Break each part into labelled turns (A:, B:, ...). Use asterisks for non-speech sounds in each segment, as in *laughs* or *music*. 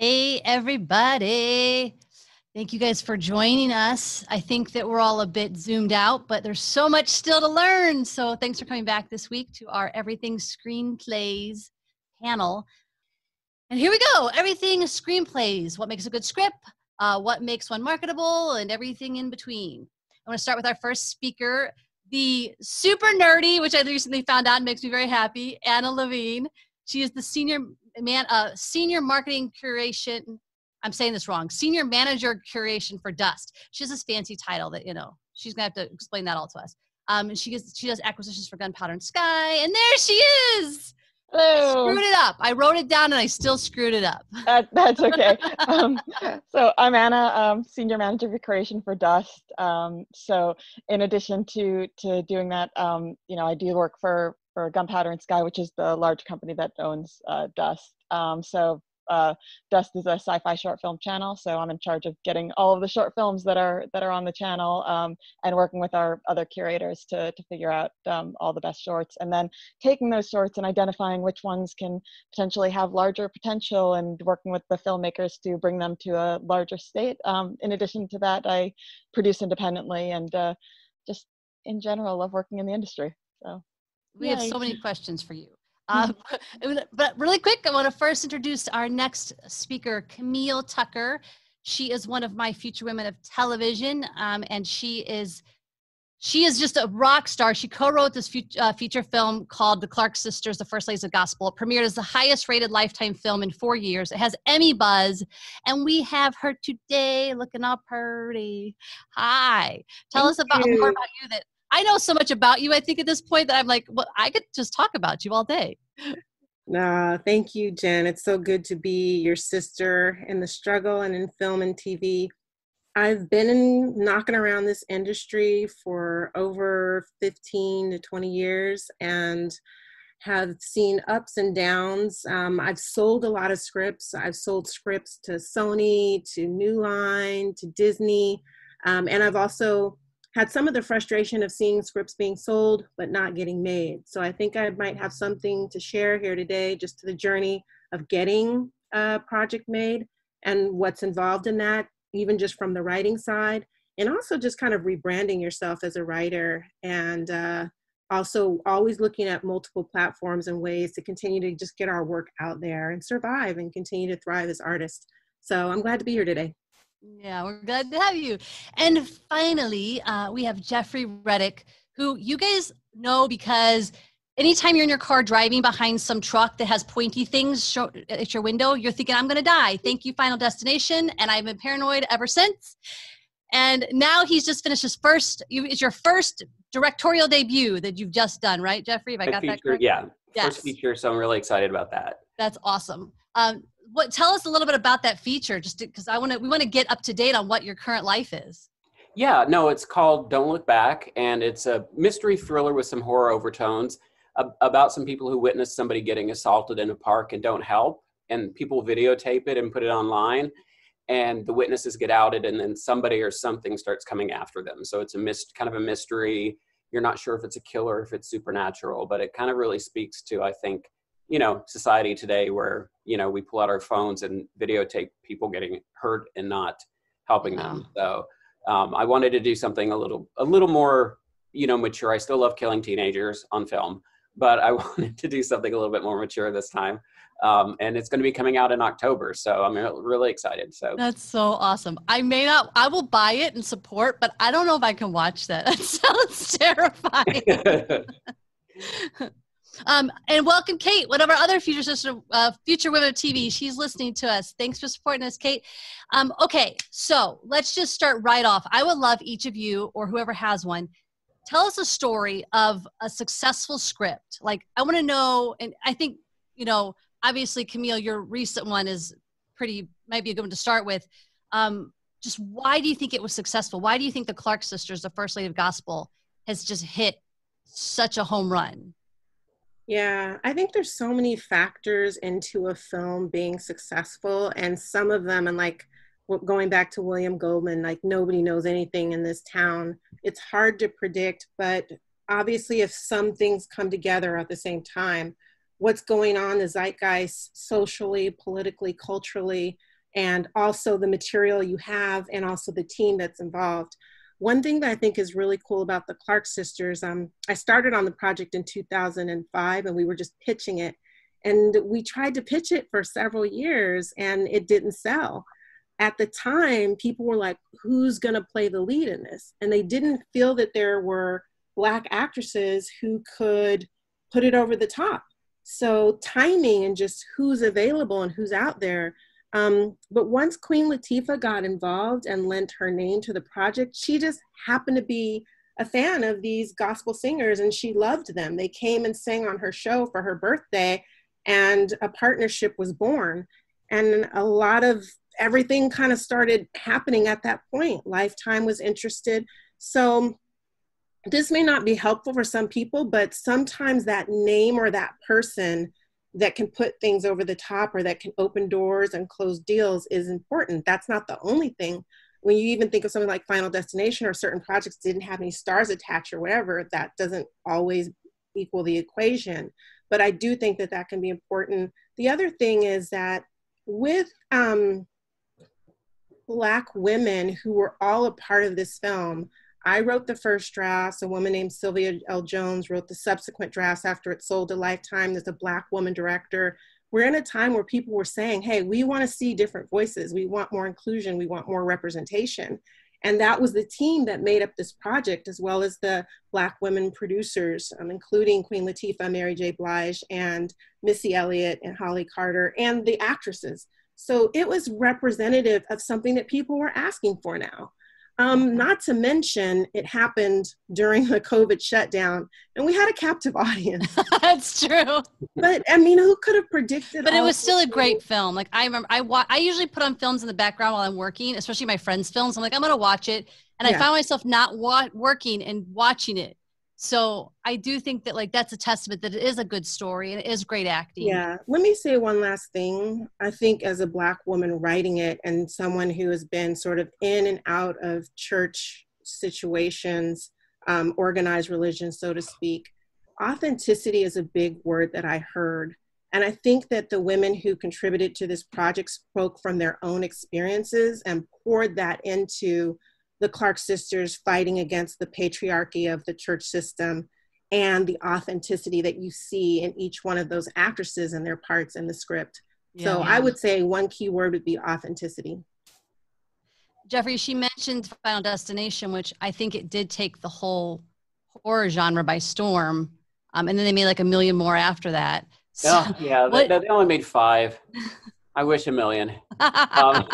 A: Hey, everybody. Thank you guys for joining us. I think that we're all a bit zoomed out, but there's so much still to learn. So thanks for coming back this week to our Everything Screenplays panel. And here we go Everything Screenplays. What makes a good script? Uh, what makes one marketable? And everything in between. I want to start with our first speaker, the super nerdy, which I recently found out makes me very happy, Anna Levine. She is the senior man, uh, senior marketing curation. I'm saying this wrong. Senior manager curation for Dust. She has this fancy title that you know she's gonna have to explain that all to us. Um, and she gets, she does acquisitions for Gunpowder and Sky, and there she is.
B: Hello.
A: I screwed it up. I wrote it down and I still screwed it up. *laughs*
B: That, that's okay. um, so I'm Anna, um, senior manager of curation for Dust. Um, so in addition to to doing that, um, you know, I do work for for Gunpowder and Sky, which is the large company that owns uh, Dust. Um, so uh, Dust is a sci-fi short film channel, so I'm in charge of getting all of the short films that are that are on the channel um, and working with our other curators to to figure out um, all the best shorts, and then taking those shorts and identifying which ones can potentially have larger potential, and working with the filmmakers to bring them to a larger state. Um, in addition to that, I produce independently and uh, just in general love working in the industry. So
A: we have so many questions for you. *laughs* Um, *laughs* but really quick, I want to first introduce our next speaker, Camille Tucker. She is one of my future women of television, um, and she is she is just a rock star. She co-wrote this feature, uh, feature film called The Clark Sisters: The First Ladies of Gospel. It premiered as the highest-rated Lifetime film in four years. It has Emmy buzz, and we have her today, looking all pretty. Hi, tell
C: Thank
A: us about
C: you.
A: more about you that I know so much about you. I think at this point that I'm like, well, I could just talk about you all day.
C: Nah, thank you, Jen. It's so good to be your sister in the struggle and in film and TV. I've been in, knocking around this industry for over 15 to 20 years and have seen ups and downs. Um, I've sold a lot of scripts. I've sold scripts to Sony, to New Line, to Disney, um, and I've also had some of the frustration of seeing scripts being sold but not getting made. So I think I might have something to share here today, just to the journey of getting a project made and what's involved in that, even just from the writing side, and also just kind of rebranding yourself as a writer and uh, also always looking at multiple platforms and ways to continue to just get our work out there and survive and continue to thrive as artists. So I'm glad to be here today.
A: Yeah, we're glad to have you. And finally, uh, we have Jeffrey Reddick, who you guys know because anytime you're in your car driving behind some truck that has pointy things show, at your window, you're thinking, I'm going to die. Thank you, Final Destination. And I've been paranoid ever since. And now he's just finished his first, you, it's your first directorial debut that you've just done, right, Jeffrey? Have I got that correct?
D: yeah,
A: Yes.
D: first feature. So I'm really excited about that.
A: That's awesome. Um, what tell us a little bit about that feature, just because I want to we want to get up to date on what your current life is.
D: Yeah, no, it's called Don't Look Back, and it's a mystery thriller with some horror overtones about some people who witness somebody getting assaulted in a park and don't help, and people videotape it and put it online, and the witnesses get outed, and then somebody or something starts coming after them. So it's a mist, kind of a mystery. You're not sure if it's a killer, if it's supernatural, but it kind of really speaks to, I think, you know, society today where you know we pull out our phones and videotape people getting hurt and not helping them. So um, I wanted to do something a little a little more you know mature. I still love killing teenagers on film, but I *laughs* wanted to do something a little bit more mature this time. Um, and it's going to be coming out in October, so I'm really excited. So
A: That's so awesome. I may not, I will buy it and support, but I don't know if I can watch that. *laughs* That sounds terrifying. *laughs* um, and welcome, Kate, one of our other future sister, uh, future women of TV. She's listening to us. Thanks for supporting us, Kate. Um, okay, so let's just start right off. I would love each of you or whoever has one. Tell us a story of a successful script. Like, I want to know, and I think, you know, obviously, Camille, your recent one is pretty, might be a good one to start with. Um, just why do you think it was successful? Why do you think the Clark sisters, the First Lady of Gospel, has just hit such a home run?
C: Yeah, I think there's so many factors into a film being successful, and some of them, and like going back to William Goldman, like nobody knows anything in this town. It's hard to predict, but obviously, if some things come together at the same time, what's going on, the zeitgeist, socially, politically, culturally, and also the material you have and also the team that's involved. One thing that I think is really cool about the Clark sisters, um, I started on the project in 2005 and we were just pitching it. And we tried to pitch it for several years and it didn't sell. At the time, people were like, who's gonna play the lead in this? And they didn't feel that there were Black actresses who could put it over the top. So timing and just who's available and who's out there um, but once Queen Latifah got involved and lent her name to the project, she just happened to be a fan of these gospel singers and she loved them. They came and sang on her show for her birthday, and a partnership was born. And a lot of everything kind of started happening at that point. Lifetime was interested. So, this may not be helpful for some people, but sometimes that name or that person that can put things over the top or that can open doors and close deals is important. That's not the only thing. When you even think of something like Final Destination or certain projects didn't have any stars attached or whatever, that doesn't always equal the equation. But I do think that that can be important. The other thing is that with um, Black women who were all a part of this film, I wrote the first drafts. A woman named Sylvia L. Jones wrote the subsequent drafts after it sold to Lifetime. There's a Black woman director. We're in a time where people were saying, hey, we want to see different voices. We want more inclusion. We want more representation. And that was the team that made up this project, as well as the Black women producers, um, including Queen Latifah, Mary J. Blige, and Missy Elliott and Holly Carter, and the actresses. So it was representative of something that people were asking for now. Um, not to mention, it happened during the COVID shutdown, and we had a captive *laughs* audience.
A: That's true.
C: But I mean, who could have predicted?
A: But it was still a great film. Like I remember, I wa- I usually put on films in the background while I'm working, especially my friends' films. I'm like, I'm gonna watch it, and yeah. I found myself not wa- working and watching it so i do think that like that's a testament that it is a good story and it is great acting.
C: Yeah. Let me say one last thing. I think as a black woman writing it and someone who has been sort of in and out of church situations um, organized religion so to speak authenticity is a big word that i heard. And i think that the women who contributed to this project spoke from their own experiences and poured that into the Clark sisters fighting against the patriarchy of the church system and the authenticity that you see in each one of those actresses and their parts in the script. Yeah. So I would say one key word would be authenticity.
A: Jeffrey, she mentioned Final Destination, which I think it did take the whole horror genre by storm. Um, and then they made like a million more after that.
D: So, oh, yeah, they, they only made five. *laughs* I wish a million. Um, *laughs*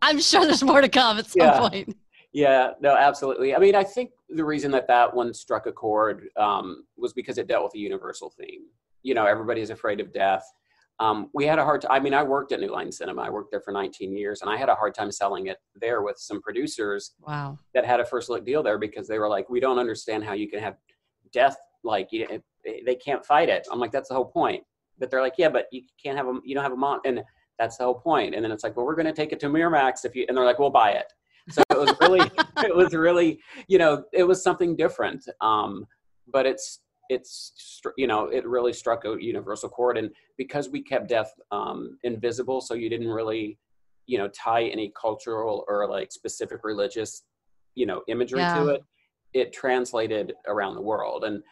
A: I'm sure there's more to come at some
D: yeah.
A: point.
D: Yeah, no, absolutely. I mean, I think the reason that that one struck a chord um, was because it dealt with a universal theme. You know, everybody's afraid of death. Um, we had a hard time. I mean, I worked at New Line Cinema. I worked there for 19 years, and I had a hard time selling it there with some producers.
A: Wow.
D: That had a first look deal there because they were like, "We don't understand how you can have death like you, they can't fight it." I'm like, "That's the whole point." But they're like, yeah, but you can't have a, you don't have a mom, and that's the whole point. And then it's like, well, we're going to take it to Miramax if you, and they're like, we'll buy it. So it was really, *laughs* *laughs* it was really, you know, it was something different. Um, but it's, it's, you know, it really struck a universal chord. And because we kept death um, invisible, so you didn't really, you know, tie any cultural or like specific religious, you know, imagery yeah. to it, it translated around the world. And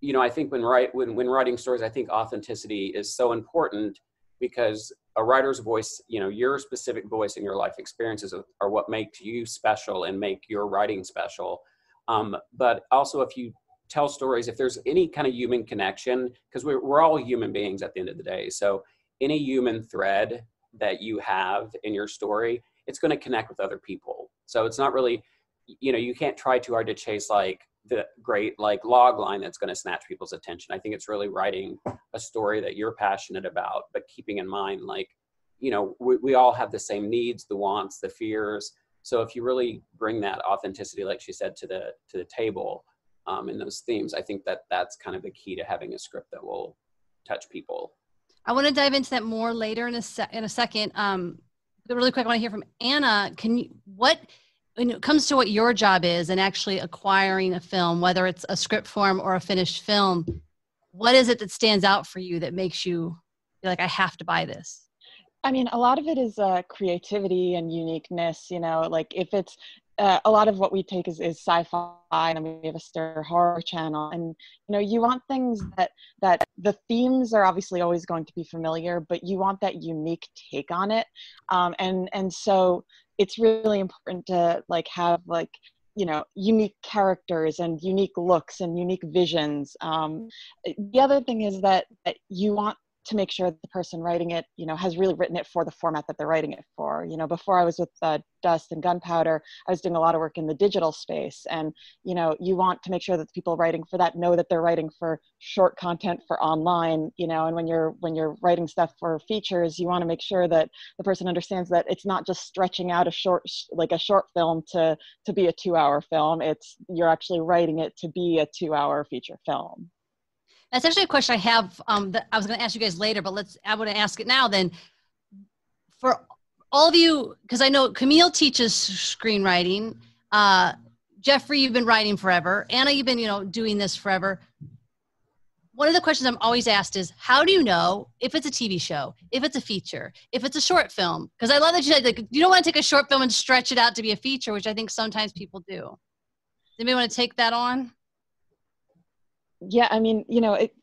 D: you know, I think when write when when writing stories, I think authenticity is so important because a writer's voice, you know, your specific voice and your life experiences are what make you special and make your writing special. Um, but also, if you tell stories, if there's any kind of human connection, because we're, we're all human beings at the end of the day. So, any human thread that you have in your story, it's going to connect with other people. So, it's not really, you know, you can't try too hard to chase like the great like log line that's going to snatch people's attention. I think it's really writing a story that you're passionate about, but keeping in mind like, you know, we, we all have the same needs, the wants, the fears. So if you really bring that authenticity, like she said, to the to the table um, in those themes, I think that that's kind of the key to having a script that will touch people.
A: I want to dive into that more later in a se- in a second. Um, really quick, I want to hear from Anna. Can you what when it comes to what your job is and actually acquiring a film, whether it's a script form or a finished film, what is it that stands out for you that makes you feel like I have to buy this?
B: I mean, a lot of it is uh, creativity and uniqueness. You know, like if it's uh, a lot of what we take is, is sci-fi and we have a stir horror channel and you know you want things that that the themes are obviously always going to be familiar but you want that unique take on it um, and and so it's really important to like have like you know unique characters and unique looks and unique visions. Um, the other thing is that, that you want to make sure that the person writing it, you know, has really written it for the format that they're writing it for. You know, before I was with uh, Dust and Gunpowder, I was doing a lot of work in the digital space, and you know, you want to make sure that the people writing for that know that they're writing for short content for online. You know, and when you're when you're writing stuff for features, you want to make sure that the person understands that it's not just stretching out a short like a short film to to be a two hour film. It's you're actually writing it to be a two hour feature film.
A: That's actually a question I have um, that I was going to ask you guys later, but let's, I want to ask it now then. For all of you, because I know Camille teaches screenwriting. Uh, Jeffrey, you've been writing forever. Anna, you've been, you know, doing this forever. One of the questions I'm always asked is, how do you know if it's a TV show, if it's a feature, if it's a short film? Because I love that you said, like, you don't want to take a short film and stretch it out to be a feature, which I think sometimes people do. Does anybody want to take that on?
B: Yeah i mean you know it,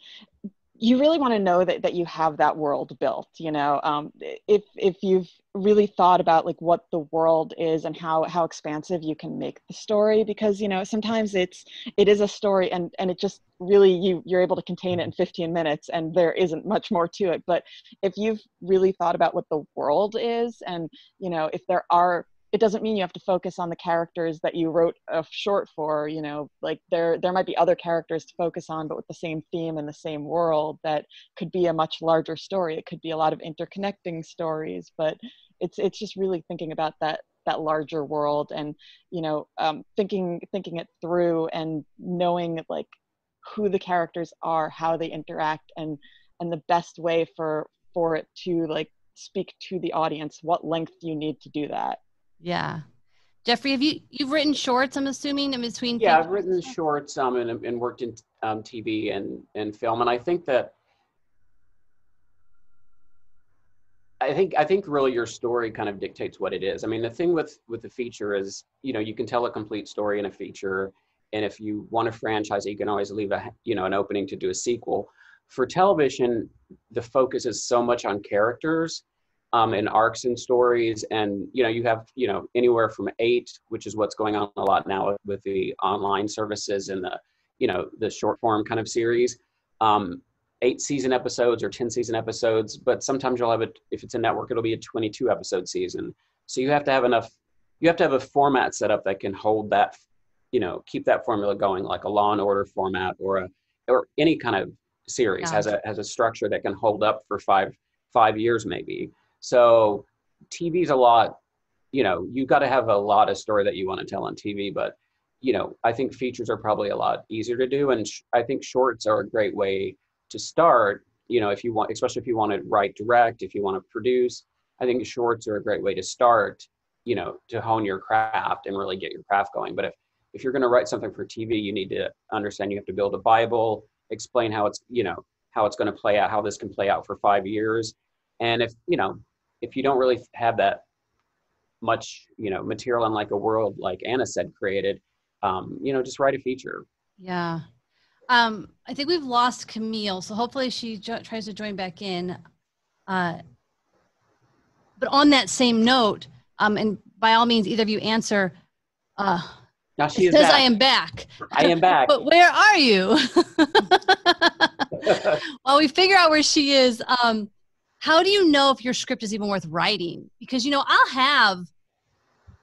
B: you really want to know that, that you have that world built you know um, if if you've really thought about like what the world is and how how expansive you can make the story because you know sometimes it's it is a story and and it just really you you're able to contain it in 15 minutes and there isn't much more to it. But if you've really thought about what the world is and you know if there are it doesn't mean you have to focus on the characters that you wrote a short for you know like there there might be other characters to focus on but with the same theme and the same world that could be a much larger story. It could be a lot of interconnecting stories but it's it's just really thinking about that that larger world and you know um, thinking thinking it through and knowing like who the characters are how they interact and and the best way for for it to like speak to the audience what length you need to do that
A: yeah. Jeffrey, have you you've written shorts? I'm assuming in between.
D: Yeah, I've written shorts um, and, and worked in um, TV and, and film, and I think that I think I think really your story kind of dictates what it is. I mean, the thing with with the feature is, you know, you can tell a complete story in a feature, and if you want a franchise you can always leave a you know an opening to do a sequel. For television, the focus is so much on characters um, and arcs and stories. And, you know, you have, you know, anywhere from eight, which is what's going on a lot now with the online services and the, you know, the short form kind of series. Um, eight season episodes or 10 season episodes, but sometimes you'll have it, if it's a network, it'll be a 22 episode season. So you have to have enough, you have to have a format set up that can hold that, you know, keep that formula going, like a law and order format or a, or any kind of series yeah. has a, has a structure that can hold up for five, five years maybe. So TV's a lot, you know, you've got to have a lot of story that you want to tell on TV, but you know, I think features are probably a lot easier to do, and sh- I think shorts are a great way to start. You know, if you want, especially if you want to write direct, if you want to produce, I think shorts are a great way to start. You know, to hone your craft and really get your craft going. But if if you're going to write something for TV, you need to understand you have to build a Bible, explain how it's you know how it's going to play out, how this can play out for five years, and if you know if you don't really have that much, you know, material in like a world like Anna said created, um, you know, just write a feature.
A: Yeah. Um, I think we've lost Camille, so hopefully she jo- tries to join back in. Uh, but on that same note, um, and by all means, either of you answer. Uh,
D: now she
A: says, "I am back."
D: I am back. *laughs*
A: but where are you? *laughs* *laughs* While we figure out where she is, um, how do you know if your script is even worth writing? Because, you know, I'll have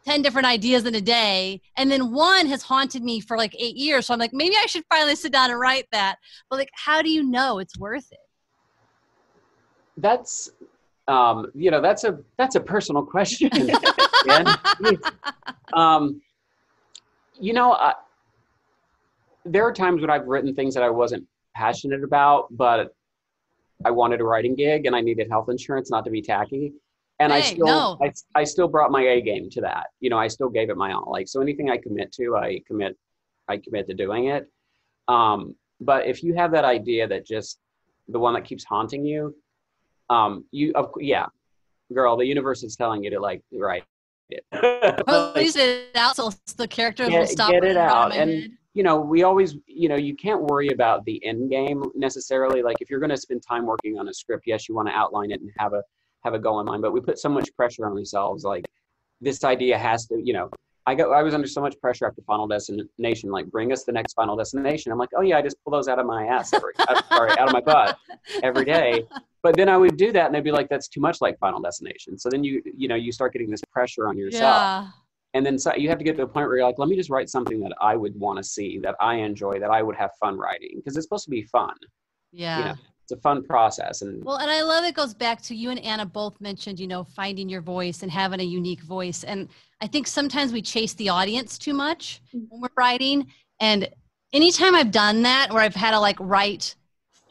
A: 10 different ideas in a day and then one has haunted me for like eight years. So i'm like maybe i should finally sit down and write that. But like how do you know it's worth it?
D: That's um you know that's a that's a personal question. *laughs* Um you know I, there are times when i've written things that i wasn't passionate about but I wanted a writing gig and I needed health insurance, not to be tacky. And
A: hey,
D: I still,
A: no.
D: I, I still brought my A game to that. You know, I still gave it my all. Like, so anything I commit to, I commit, I commit to doing it. Um, but if you have that idea that just the one that keeps haunting you, um, you, of, yeah, girl, the universe is telling you to like write it. *laughs*
A: Release it out so the characters will stop.
D: get it out, and-
A: head.
D: You know, we always, you know, you can't worry about the end game necessarily. Like if you're going to spend time working on a script, yes, you want to outline it and have a have a goal in mind. But we put so much pressure on ourselves. Like this idea has to, you know, I got I was under so much pressure after Final Destination. Like bring us the next Final Destination. I'm like, oh yeah, I just pull those out of my ass every, sorry, out of my butt every day. But then I would do that, and they'd be like, that's too much like Final Destination. So then you, you know, you start getting this pressure on yourself
A: Yeah.
D: And then so you have to get to a point where you're like let me just write something that i would want to see that i enjoy that i would have fun writing because it's supposed to be fun
A: Yeah.
D: you know it's a fun process and
A: Well, and I love it goes back to you and Anna both mentioned, you know, finding your voice and having a unique voice. And I think sometimes we chase the audience too much mm-hmm. when we're writing. And anytime I've done that where I've had to like write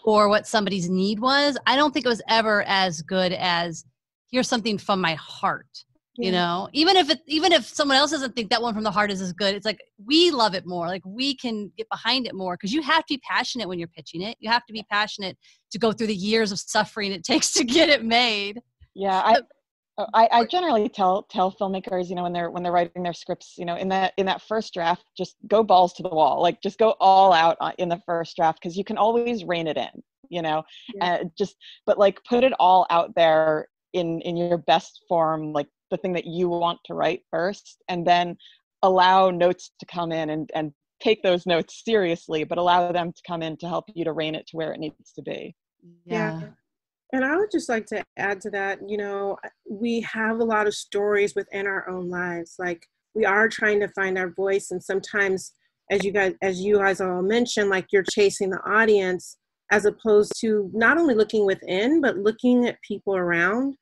A: for what somebody's need was, I don't think it was ever as good as here's something from my heart. You know, even if it even if someone else doesn't think that one from the heart is as good, it's like we love it more. Like we can get behind it more because you have to be passionate when you're pitching it. You have to be passionate to go through the years of suffering it takes to get it made.
B: Yeah, I, uh, I, I generally tell tell filmmakers, you know, when they're when they're writing their scripts, you know, in that in that first draft, just go balls to the wall, like just go all out in the first draft because you can always rein it in, you know,
C: Yeah.
B: uh, just but like put it all out there in in your best form, like the thing that you want to write first, and then allow notes to come in and and take those notes seriously, but allow them to come in to help you to rein it to where it needs to be.
C: Yeah. And I would just like to add to that, you know, we have a lot of stories within our own lives. Like we are trying to find our voice and sometimes as you guys as you guys all mentioned, like you're chasing the audience as opposed to not only looking within, but looking at people around.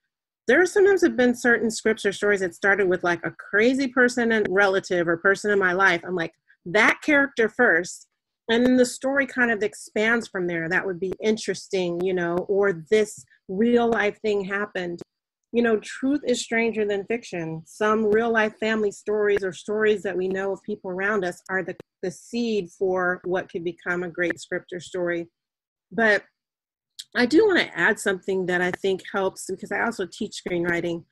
C: There sometimes have been certain scripture stories that started with like a crazy person and relative or person in my life. I'm like, that character first and then the story kind of expands from there. That would be interesting you know or this real life thing happened. You know truth is stranger than fiction. Some real life family stories or stories that we know of people around us are the, the seed for what could become a great scripture story. But i do want to add something that i think helps because i also teach screenwriting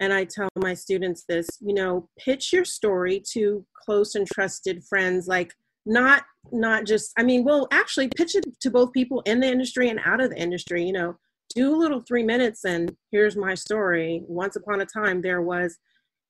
C: and i tell my students this you know pitch your story to close and trusted friends like not not just i mean well actually pitch it to both people in the industry and out of the industry you know do a little three minutes and here's my story. Once upon a time there was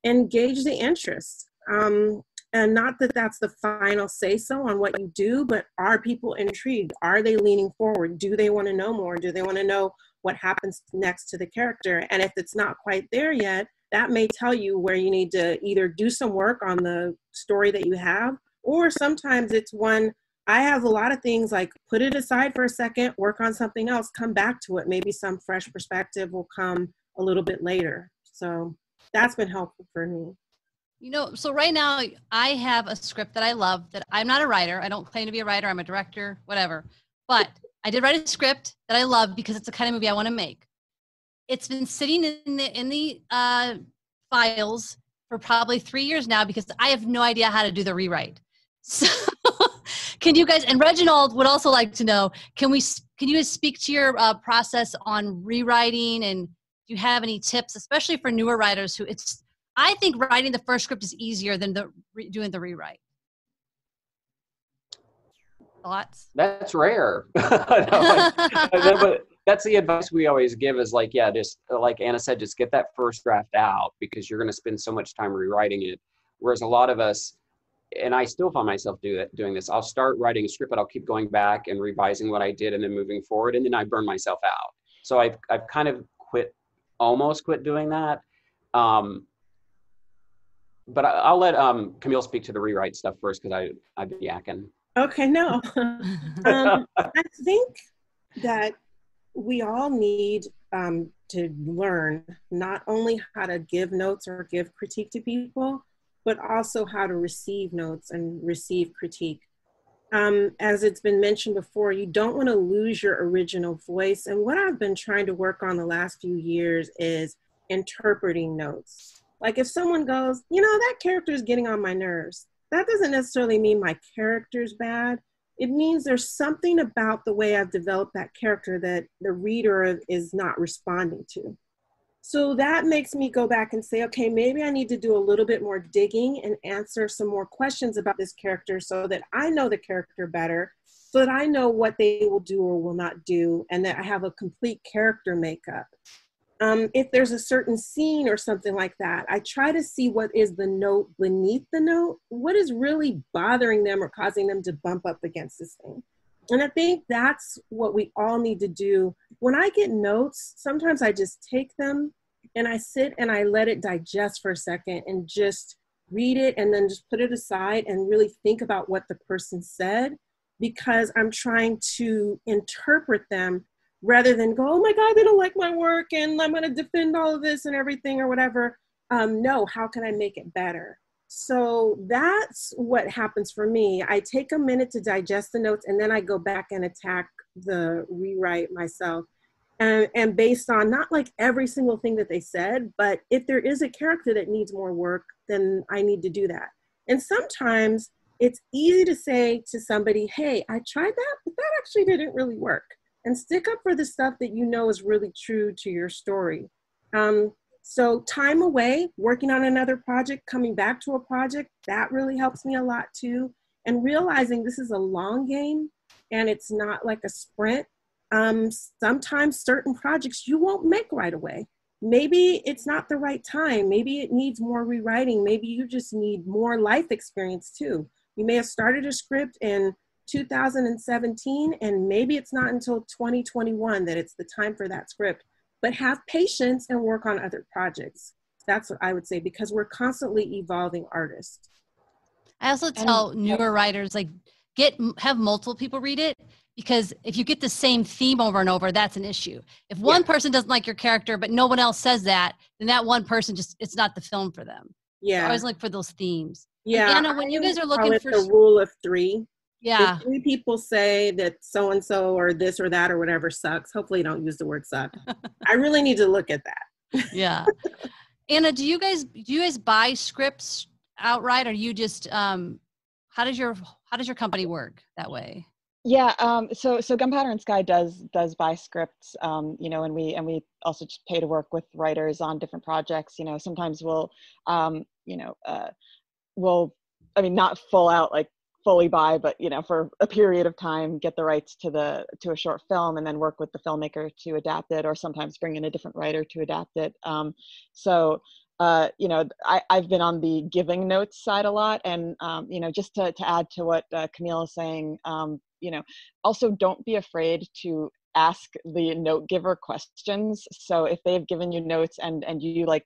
C: engage the interest. Um, and not that that's the final say so on what you do but are people intrigued are they leaning forward do they want to know more do they want to know what happens next to the character and if it's not quite there yet that may tell you where you need to either do some work on the story that you have or sometimes it's one I have a lot of things like put it aside for a second, work on something else, come back to it. Maybe some fresh perspective will come a little bit later. So that's been helpful for me.
A: You know, so right now I have a script that I love that I'm not a writer. I don't claim to be a writer. I'm a director, whatever. But I did write a script that I love because it's the kind of movie I want to make. It's been sitting in the in the uh, files for probably three years now because I have no idea how to do the rewrite. *laughs* So can you guys and Reginald would also like to know can we can you speak to your uh, process on rewriting and do you have any tips especially for newer writers who it's I think writing the first script is easier than the re- doing the rewrite. Thoughts?
D: that's rare *laughs* No, *laughs* I- but that's the advice we always give is like yeah just like anna said just get that first draft out because you're going to spend so much time rewriting it whereas a lot of us and i still find myself do that, doing this i'll start writing a script but i'll keep going back and revising what i did and then moving forward and then i burn myself out so i've, I've kind of quit almost quit doing that um, but I, i'll let um, camille speak to the rewrite stuff first because i i've been yakking
C: Okay, no. *laughs* um, I think that we all need um, to learn not only how to give notes or give critique to people, but also how to receive notes and receive critique. Um, as it's been mentioned before, you don't want to lose your original voice. And what I've been trying to work on the last few years is interpreting notes. Like if someone goes, you know, that character is getting on my nerves, that doesn't necessarily mean my character's bad. It means there's something about the way I've developed that character that the reader is not responding to. So that makes me go back and say, okay, maybe I need to do a little bit more digging and answer some more questions about this character so that I know the character better, so that I know what they will do or will not do, and that I have a complete character makeup. Um, if there's a certain scene or something like that, I try to see what is the note beneath the note. What is really bothering them or causing them to bump up against this thing? And I think that's what we all need to do. When I get notes, sometimes I just take them and I sit and I let it digest for a second and just read it and then just put it aside and really think about what the person said because I'm trying to interpret them rather than go, oh my God, they don't like my work and I'm going to defend all of this and everything or whatever. Um, no, how can I make it better? So that's what happens for me. I take a minute to digest the notes and then I go back and attack the rewrite myself. And, and based on not like every single thing that they said, but if there is a character that needs more work, then I need to do that. And sometimes it's easy to say to somebody, hey, I tried that, but that actually didn't really work and stick up for the stuff that you know is really true to your story. Um, so time away, working on another project, coming back to a project, that really helps me a lot too. And realizing this is a long game and it's not like a sprint. Um, sometimes certain projects you won't make right away. Maybe it's not the right time. Maybe it needs more rewriting. Maybe you just need more life experience too. You may have started a script and 2017 and maybe it's not until 2021 that it's the time for that script but have patience and work on other projects. That's what i would say because we're constantly evolving artists.
A: I also tell and, newer yep. writers like get have multiple people read it because if you get the same theme over and over that's an issue. If one yeah. person doesn't like your character but no one else says that then that one person just it's not the film for them. Yeah. so I always look for those themes.
C: Yeah.
A: Anna, when I you guys are looking for
C: the rule of three
A: yeah.
C: If three people say that so and so or this or that or whatever sucks, hopefully you don't use the word suck. *laughs* I really need to look at that.
A: yeah. *laughs* Anna, do you guys do you guys buy scripts outright or you just um how does your how does your company work that way?
B: Yeah, um, so so Gunpowder and Sky does does buy scripts, um, you know, and we and we also just pay to work with writers on different projects. You know, sometimes we'll, um, you know, uh, we'll, I mean, not full out like fully buy but you know for a period of time get the rights to the to a short film and then work with the filmmaker to adapt it or sometimes bring in a different writer to adapt it. Um, so uh, you know I, i've been on the giving notes side a lot and um, you know just to, to add to what uh, camille is saying um, you know also don't be afraid to ask the note giver questions. So if they've given you notes and and you like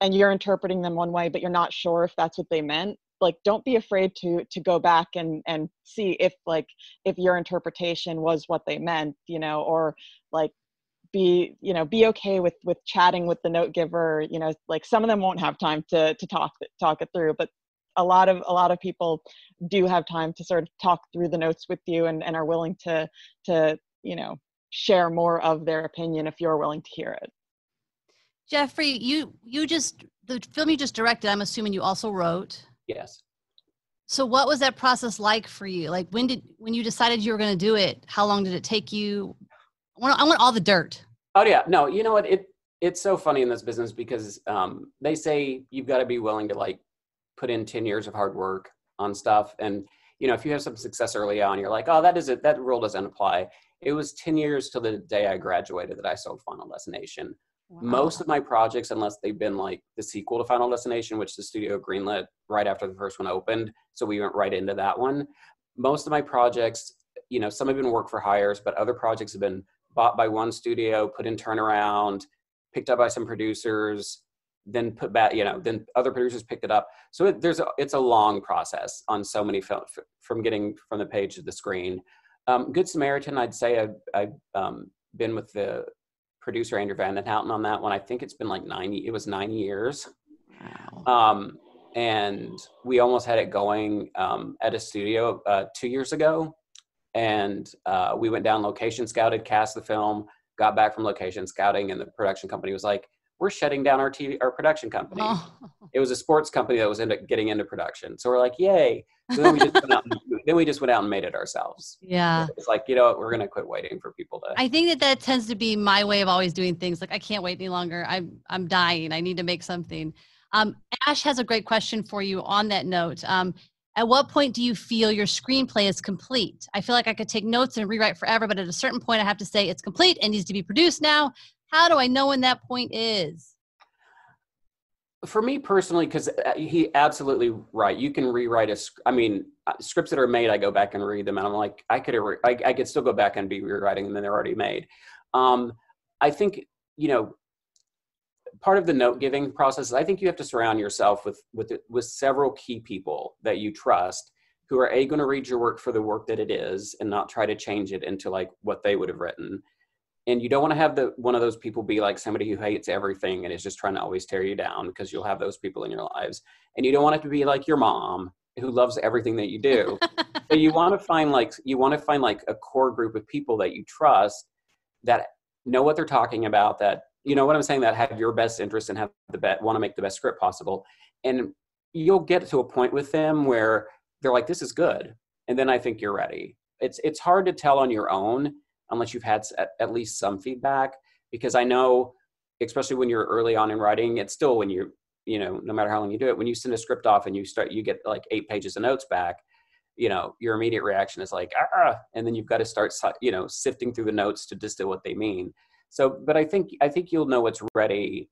B: and you're interpreting them one way but you're not sure if that's what they meant like don't be afraid to to go back and and see if like if your interpretation was what they meant you know or like be you know be okay with with chatting with the note giver you know like some of them won't have time to to talk talk it through but a lot of a lot of people do have time to sort of talk through the notes with you and and are willing to to you know share more of their opinion if you're willing to hear it.
A: Jeffrey you you just the film you just directed i'm assuming you also wrote
D: Yes.
A: So what was that process like for you? Like when did when you decided you were going to do it? How long did it take you? I want, I want all the dirt.
D: Oh yeah, no, you know what? It it's so funny in this business because um, they say you've got to be willing to like put in ten years of hard work on stuff, and you know if you have some success early on, you're like, oh, that is it. That rule doesn't apply. It was ten years till the day I graduated that I sold Final Destination. Wow. Most of my projects, unless they've been like the sequel to Final Destination, which the studio greenlit right after the first one opened, so we went right into that one. Most of my projects, you know, some have been work for hires, but other projects have been bought by one studio, put in turnaround, picked up by some producers, then put back, you know, then other producers picked it up. So it, there's a, it's a long process on so many films from getting from the page to the screen. Um, Good Samaritan, I'd say I've, I've um, been with the producer Andrew Van Den Houten on that one. I think it's been like 90, it was nine years. Wow. Um, and we almost had it going um, at a studio uh, two years ago. And uh, we went down location scouted, cast the film, got back from location scouting, and the production company was like, "We're shutting down our TV, our production company." Oh. it was a sports company that was into getting into production. So we're like, yay! So then we just went out. And, *laughs* then we just went out and made it ourselves.
A: Yeah.
D: It's like you know what, we're gonna quit waiting for people to.
A: I think that that tends to be my way of always doing things. Like I can't wait any longer. I'm I'm dying. I need to make something. Um, Ash has a great question for you on that note. Um, at what point do you feel your screenplay is complete? I feel like I could take notes and rewrite forever, but at a certain point, I have to say it's complete and needs to be produced now. How do I know when that point is?
D: For me personally, because uh, he absolutely right. You can rewrite a. I mean, uh, scripts that are made, I go back and read them, and I'm like, I could, I, I could still go back and be rewriting them, and they're already made. Um, I think you know, part of the note giving process is I think you have to surround yourself with with with several key people that you trust who are a going to read your work for the work that it is and not try to change it into like what they would have written and you don't want to have the one of those people be like somebody who hates everything and is just trying to always tear you down because you'll have those people in your lives. And you don't want it to be like your mom who loves everything that you do. *laughs* So you want to find like you want to find like a core group of people that you trust that know what they're talking about that you know what i'm saying that have your best interest and have the best want to make the best script possible. And you'll get to a point with them where they're like this is good. And then i think you're ready. It's it's hard to tell on your own unless you've had at least some feedback because i know especially when you're early on in writing it's still when you you know no matter how long you do it when you send a script off and you start you get like eight pages of notes back you know your immediate reaction is like ah and then you've got to start you know sifting through the notes to distill what they mean. So but i think i think you'll know what's ready.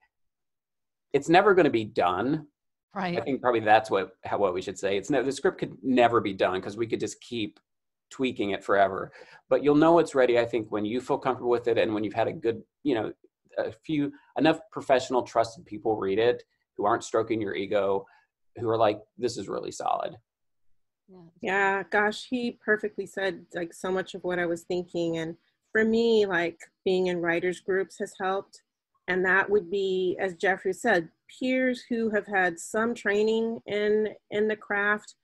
D: It's never going to be done.
A: Right.
D: i think probably that's what how what we should say. It's no the script could never be done because we could just keep tweaking it forever. But you'll know it's ready, I think, when you feel comfortable with it and when you've had a good, you know, a few enough professional, trusted people read it who aren't stroking your ego, who are like, this is really solid.
C: Yeah, gosh, he perfectly said like so much of what I was thinking. And for me, like being in writers groups has helped. And that would be, as Jeffrey said, peers who have had some training in in the craft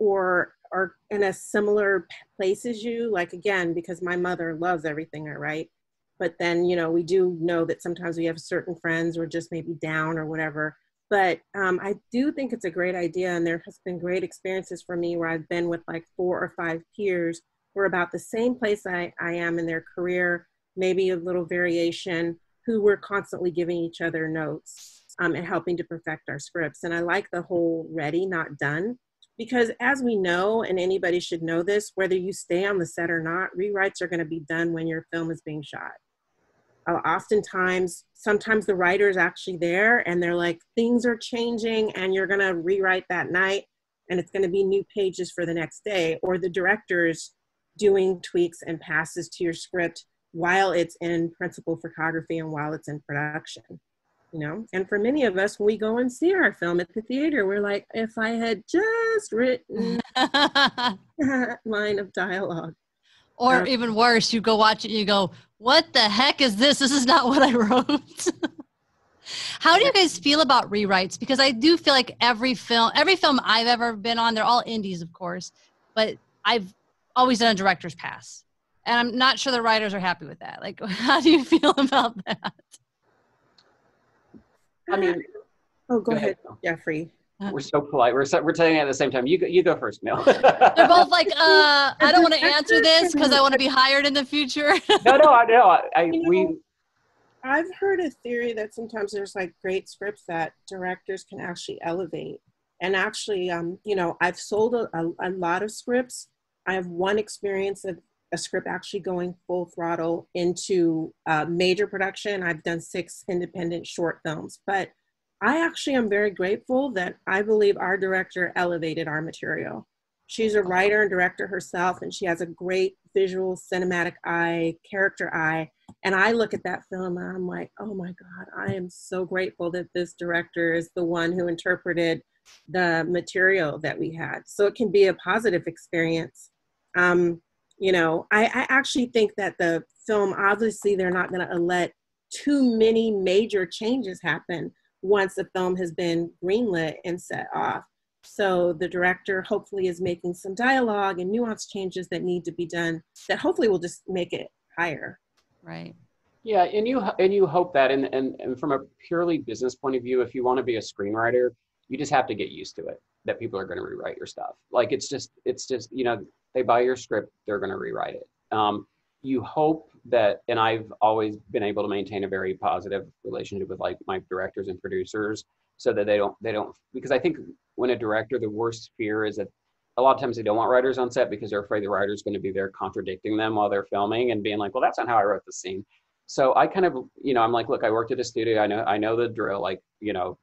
C: or are in a similar place as you like again because my mother loves everything i write but then you know we do know that sometimes we have certain friends or just maybe down or whatever. But um, i do think it's a great idea and there has been great experiences for me where i've been with like four or five peers. Who are about the same place i, I am in their career maybe a little variation who we're constantly giving each other notes um, and helping to perfect our scripts. And i like the whole ready not done because as we know, and anybody should know this, whether you stay on the set or not, rewrites are going to be done when your film is being shot. Uh, oftentimes, sometimes the writer is actually there and they're like, things are changing and you're going to rewrite that night and it's going to be new pages for the next day. Or the director's doing tweaks and passes to your script while it's in principal photography and while it's in production you know? And for many of us when we go and see our film at the theater we're like if i had just written *laughs* that line of dialogue.
A: Or um, even worse you go watch it and you go what the heck is this? This is not what i wrote. *laughs* How do you guys feel about rewrites? Because i do feel like every film every film i've ever been on they're all indies of course but i've always done a director's pass. And i'm not sure the writers are happy with that. Like *laughs* how do you feel about that
D: I mean,
C: oh, go, go ahead, ahead, Jeffrey.
D: We're so polite. We're so, we're telling it at the same time. You go, you go first, Mel. *laughs*
A: They're both like, *laughs* uh, I don't want to answer this because I want to be hired in the future. *laughs*
D: no, no, I know. I, I you know, we.
C: I've heard a theory that sometimes there's like great scripts that directors can actually elevate. And actually, um, you know, I've sold a, a, a lot of scripts. I have one experience of a script actually going full throttle into uh, major production. I've done six independent short films, but I actually am very grateful that I believe our director elevated our material. She's a writer and director herself, and she has a great visual, cinematic eye, character eye. And I look at that film and I'm like, oh my God, I am so grateful that this director is the one who interpreted the material that we had. So it can be a positive experience. Um, you know I, I actually think that the film obviously they're not going to uh, let too many major changes happen once the film has been greenlit and set off. So the director hopefully is making some dialogue and nuance changes that need to be done that hopefully will just make it higher.
A: Right.
D: Yeah and you and you hope that and, and, and from a purely business point of view if you want to be a screenwriter you just have to get used to it that people are going to rewrite your stuff. Like it's just it's just you know they buy your script, they're going to rewrite it. Um, you hope that, and I've always been able to maintain a very positive relationship with like my directors and producers, so that they don't they don't because I think when a director the worst fear is that a lot of times they don't want writers on set because they're afraid the writer's going to be there contradicting them while they're filming and being like, well, that's not how I wrote the scene. So I kind of, you know, I'm like, look, I worked at a studio. I know, I know the drill. Like, you know,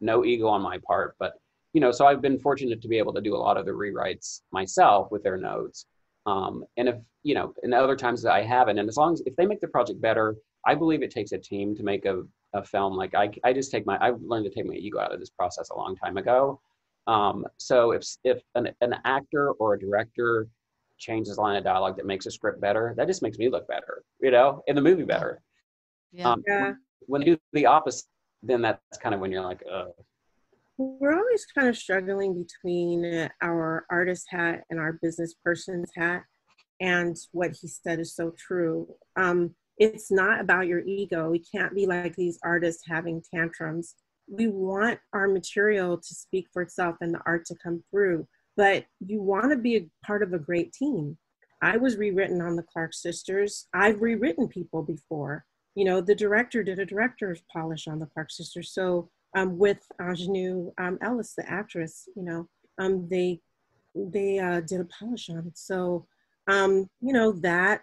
D: no ego on my part, but you know, so I've been fortunate to be able to do a lot of the rewrites myself with their notes. Um, and if you know, and other times that I haven't, and as long as if they make the project better, I believe it takes a team to make a, a film. Like I, I just take my, I've learned to take my ego out of this process a long time ago. Um, so if if an, an actor or a director changes line of dialogue that makes a script better, that just makes me look better, you know, in the movie better.
A: Yeah.
D: Um,
C: Yeah.
D: When you do the opposite, then that's kind of when you're like, uh,
C: We're always kind of struggling between our artist hat and our business person's hat. And what he said is so true. Um, it's not about your ego. We can't be like these artists having tantrums. We want our material to speak for itself and the art to come through, but you want to be a part of a great team. I was rewritten on the Clark sisters. I've rewritten people before. You know, the director did a director's polish on the Clark sisters. So um, with Ingenue um, Ellis, the actress, you know, um, they they uh, did a polish on it. So um, you know that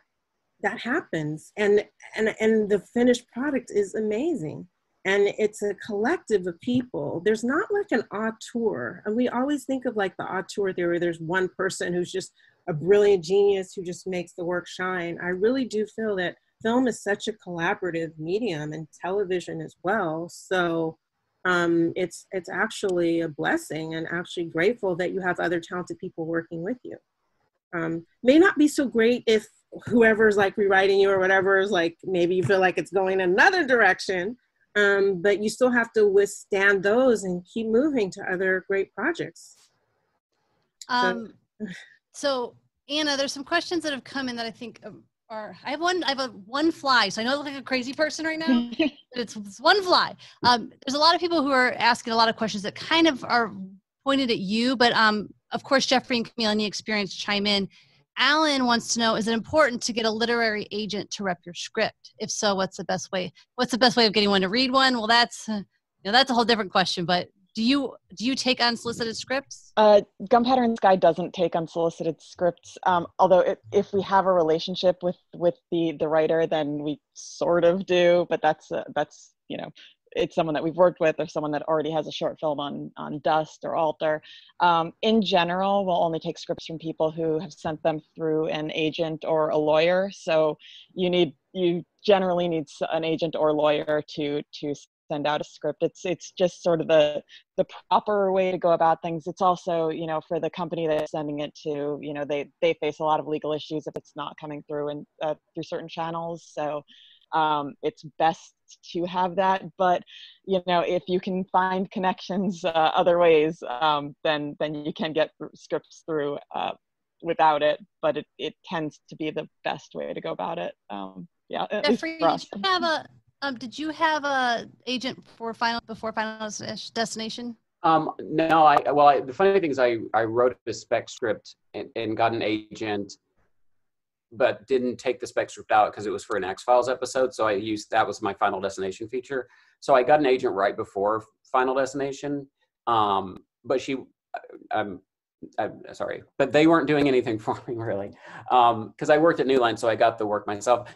C: that happens, and and and the finished product is amazing. And it's a collective of people. There's not like an auteur, and we always think of like the auteur theory. There's one person who's just a brilliant genius who just makes the work shine. I really do feel that film is such a collaborative medium, and television as well. So um, it's it's actually a blessing and actually grateful that you have other talented people working with you. Um, may not be so great if whoever's like rewriting you or whatever is like maybe you feel like it's going another direction, um, but you still have to withstand those and keep moving to other great projects.
A: Um, so Anna, there's some questions that have come in that I think are. I have one. I have a one fly. So I know I look like a crazy person right now. *laughs* but it's, it's one fly. Um, there's a lot of people who are asking a lot of questions that kind of are pointed at you, but um, of course, Jeffrey and Camille, any experience chime in. Alan wants to know: Is it important to get a literary agent to rep your script? If so, what's the best way? What's the best way of getting one to read one? Well, that's uh, you know that's a whole different question. But do you do you take unsolicited scripts?
B: Uh, Gunpowder and Sky doesn't take unsolicited scripts. Um, although it, if we have a relationship with with the the writer, then we sort of do. But that's uh, that's you know it's someone that we've worked with or someone that already has a short film on on Dust or Alter. Um, in general, we'll only take scripts from people who have sent them through an agent or a lawyer. So you need you generally need an agent or lawyer to to send out a script. It's it's just sort of the the proper way to go about things. It's also you know for the company that's sending it to you know they they face a lot of legal issues if it's not coming through and uh, through certain channels. So um, it's best to have that. But you know if you can find connections uh, other ways, um, then then you can get scripts through. Uh, without it but it, it tends to be the best way to go about it um yeah at least for
A: did you have a um, did you have a agent for final before final destination?
D: Um, no, I well, I, the funny thing is, I I wrote a spec script and, and got an agent, but didn't take the spec script out because it was for an X Files episode. So I used that was my Final Destination feature. So I got an agent right before Final Destination, um, but she, um, I'm sorry, but they weren't doing anything *laughs* for me really, um, because I worked at New Line, so I got the work myself.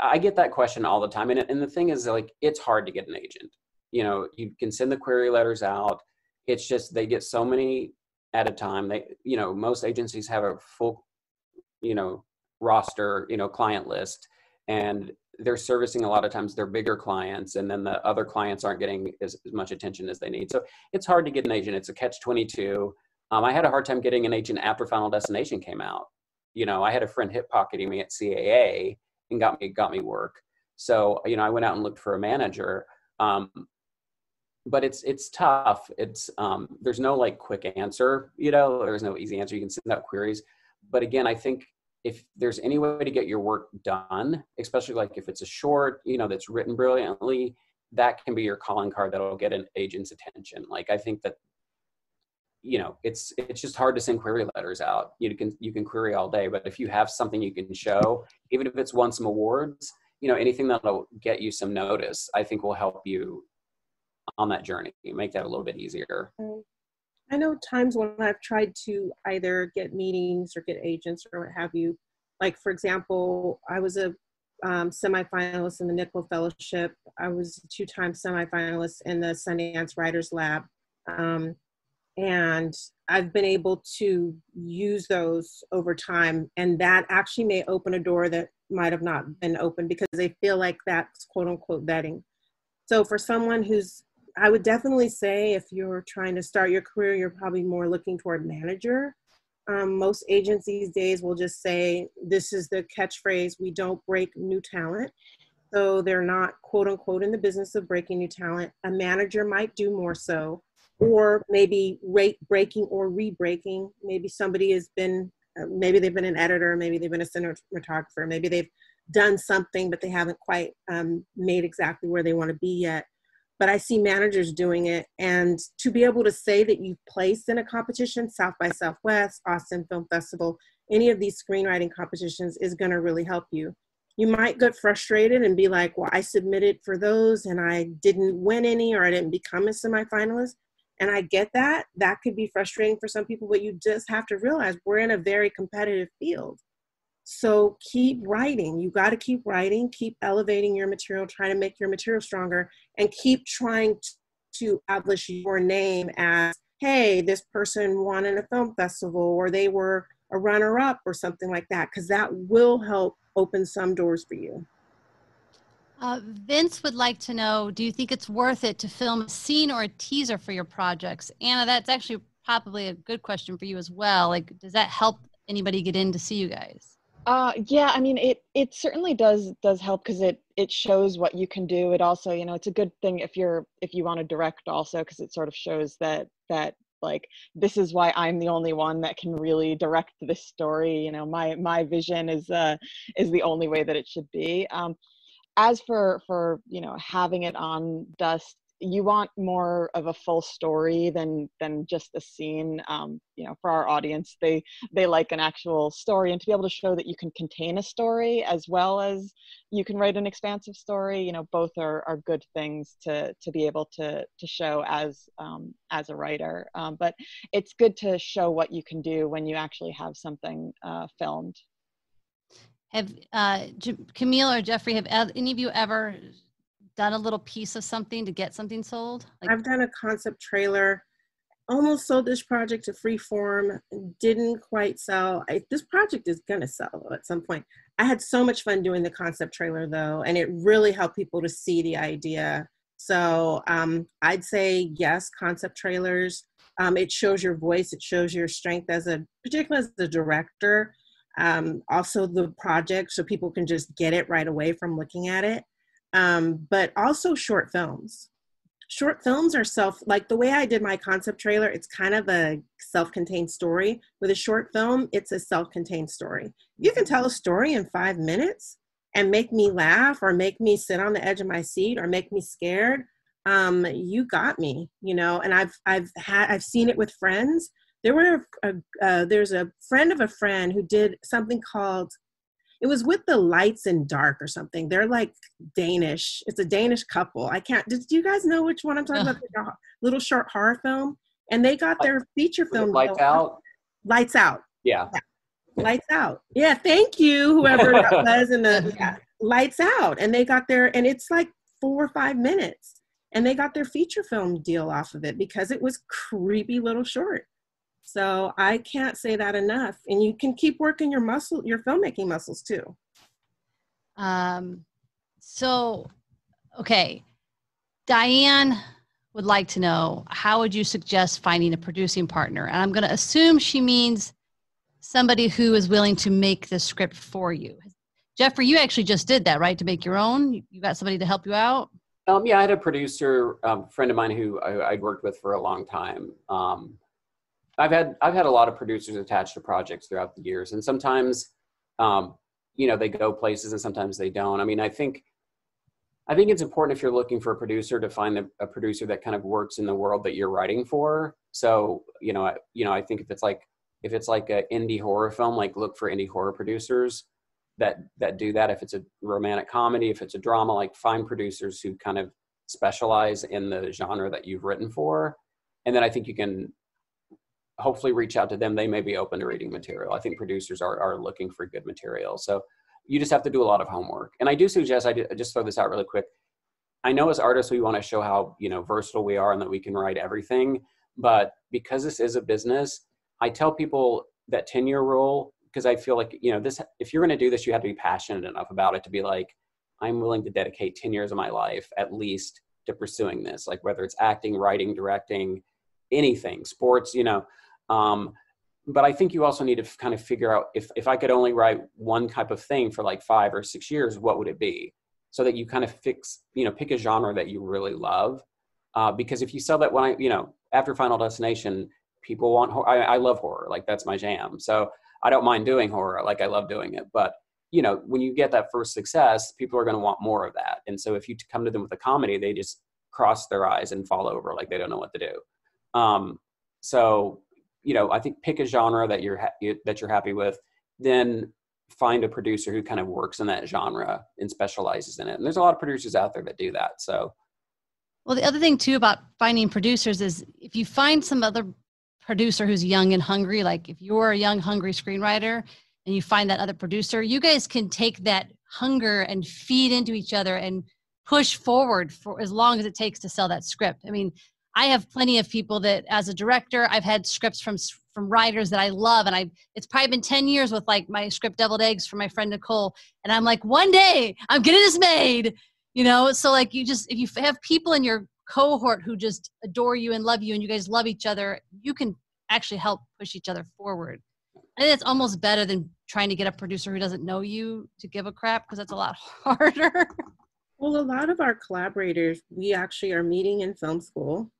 D: I get that question all the time, and and the thing is, like, it's hard to get an agent. You know you can send the query letters out. It's just they get so many at a time. They you know most agencies have a full you know roster you know client list and they're servicing a lot of times their bigger clients and then the other clients aren't getting as, as much attention as they need. So it's hard to get an agent. It's a catch 22 um, i had a hard time getting an agent after final destination came out. You know i had a friend hip pocketing me at caa and got me got me work. So you know i went out and looked for a manager. Um, but it's it's tough. It's um, there's no like quick answer you know there's no easy answer. You can send out queries. But again i think if there's any way to get your work done especially like if it's a short you know that's written brilliantly that can be your calling card that'll get an agent's attention. Like I think that you know it's it's just hard to send query letters out you can you can query all day but if you have something you can show even if it's won some awards you know anything that'll get you some notice i think will help you on that journey make that a little bit easier
C: i know times when i've tried to either get meetings or get agents or what have you like for example i was a um, semifinalist in the Nicholl Fellowship. I was two-time semifinalist in the Sundance Writers Lab. Um, and I've been able to use those over time, and that actually may open a door that might have not been open because they feel like that's quote unquote vetting. So for someone who's, I would definitely say if you're trying to start your career, you're probably more looking toward manager. Um, most agents these days will just say, this is the catchphrase, we don't break new talent. So they're not quote unquote in the business of breaking new talent. A manager might do more so or maybe rate breaking or re-breaking. Maybe somebody has been, uh, maybe they've been an editor, maybe they've been a cinematographer, maybe they've done something, but they haven't quite um, made exactly where they want to be yet. But I see managers doing it, and to be able to say that you've placed in a competition, South by Southwest, Austin Film Festival, any of these screenwriting competitions is going to really help you. You might get frustrated and be like, well, I submitted for those and I didn't win any or I didn't become a semifinalist and I get that. That could be frustrating for some people, but you just have to realize we're in a very competitive field. So keep writing. You got to keep writing, keep elevating your material, trying to make your material stronger, and keep trying to establish your name as hey, this person won in a film festival or they were a runner up or something like that, because that will help open some doors for you.
A: Uh, Vince would like to know Do you think it's worth it to film a scene or a teaser for your projects? Anna, that's actually probably a good question for you as well. Like, does that help anybody get in to see you guys?
B: Uh, yeah, I mean, it it certainly does does help because it it shows what you can do. It also, you know, it's a good thing if you're if you want to direct also because it sort of shows that that like this is why i'm the only one that can really direct this story you know my my vision is uh is the only way that it should be um as for for you know having it on dust you want more of a full story than than just a scene. Um, you know for our audience they they like an actual story and to be able to show that you can contain a story as well as you can write an expansive story you know both are are good things to to be able to to show as um, as a writer. Um, but it's good to show what you can do when you actually have something uh, filmed
A: have uh, Camille or Jeffrey, have any of you ever done a little piece of something to get something sold?
C: Like- I've done a concept trailer. Almost sold this project to Freeform. Didn't quite sell. I, this project is gonna sell at some point. I had so much fun doing the concept trailer though, and it really helped people to see the idea. So um, I'd say yes, concept trailers. Um, it shows your voice. It shows your strength as a, particularly as the director um, also the project so people can just get it right away from looking at it. Um, but also short films. Short films are self like the way i did my concept trailer it's kind of a self-contained story. With a short film it's a self-contained story. You can tell a story in five minutes and make me laugh or make me sit on the edge of my seat or make me scared. Um, you got me you know and i've i've had i've seen it with friends there were a, uh, there's a friend of a friend who did something called it was with the lights and dark or something. They're like danish. It's a danish couple. I can't did you guys know which one i'm talking about? The little short horror film? And they got their feature film
D: lights out?
C: Lights out.
D: Yeah.
C: yeah. lights out. Yeah thank you whoever that *laughs* was in the yeah, lights out. And they got their and it's like four or five minutes. And they got their feature film deal off of it because it was creepy little short so I can't say that enough. And you can keep working your muscle, your filmmaking muscles too.
A: Um, so, okay. Diane would like to know how would you suggest finding a producing partner? And I'm going to assume she means somebody who is willing to make the script for you. Jeffrey, you actually just did that, right? To make your own? You got somebody to help you out?
D: Um, yeah, I had a producer, um, friend of mine who I, would worked with for a long time. Um, I've had I've had a lot of producers attached to projects throughout the years, and sometimes, um, you know, they go places and sometimes they don't. I mean, I think I think it's important if you're looking for a producer to find a, a, producer that kind of works in the world that you're writing for. So, you know, I, you know, I think if it's like if it's like an indie horror film, like look for indie horror producers that that do that. If it's a romantic comedy, if it's a drama, like find producers who kind of specialize in the genre that you've written for, and then I think you can hopefully reach out to them. They may be open to reading material. I think producers are are looking for good material. So you just have to do a lot of homework. And I do suggest I just throw this out really quick. I know as artists we want to show how you know versatile we are and that we can write everything, but because this is a business, I tell people that 10 year rule because I feel like you know this if you're going to do this you have to be passionate enough about it to be like I'm willing to dedicate 10 years of my life at least to pursuing this like whether it's acting, writing, directing, anything, sports, you know. Um, but I think you also need to kind of figure out if, if I could only write one type of thing for like five or six years, what would it be? So that you kind of fix, you know, pick a genre that you really love. Uh, because if you sell that when I, you know, after Final Destination, people want, I, I love horror. Like that's my jam. So I don't mind doing horror. Like I love doing it. But, you know, when you get that first success, people are going to want more of that. And so if you come to them with a comedy, they just cross their eyes and fall over like they don't know what to do. Um, so you know, I think pick a genre that you're ha- that you're happy with, then find a producer who kind of works in that genre and specializes in it. And there's a lot of producers out there that do that. So,
A: well, the other thing too about finding producers is if you find some other producer who's young and hungry, like if you're a young hungry screenwriter and you find that other producer, you guys can take that hunger and feed into each other and push forward for as long as it takes to sell that script. I mean, I have plenty of people that, as a director, I've had scripts from from writers that I love, and I it's probably been ten years with like my script Deviled Eggs for my friend Nicole, and I'm like, one day I'm getting this made, you know. So like, you just if you have people in your cohort who just adore you and love you, and you guys love each other, you can actually help push each other forward. I think it's almost better than trying to get a producer who doesn't know you to give a crap because that's a lot *laughs* harder.
C: Well, a lot of our collaborators, we actually are meeting in film school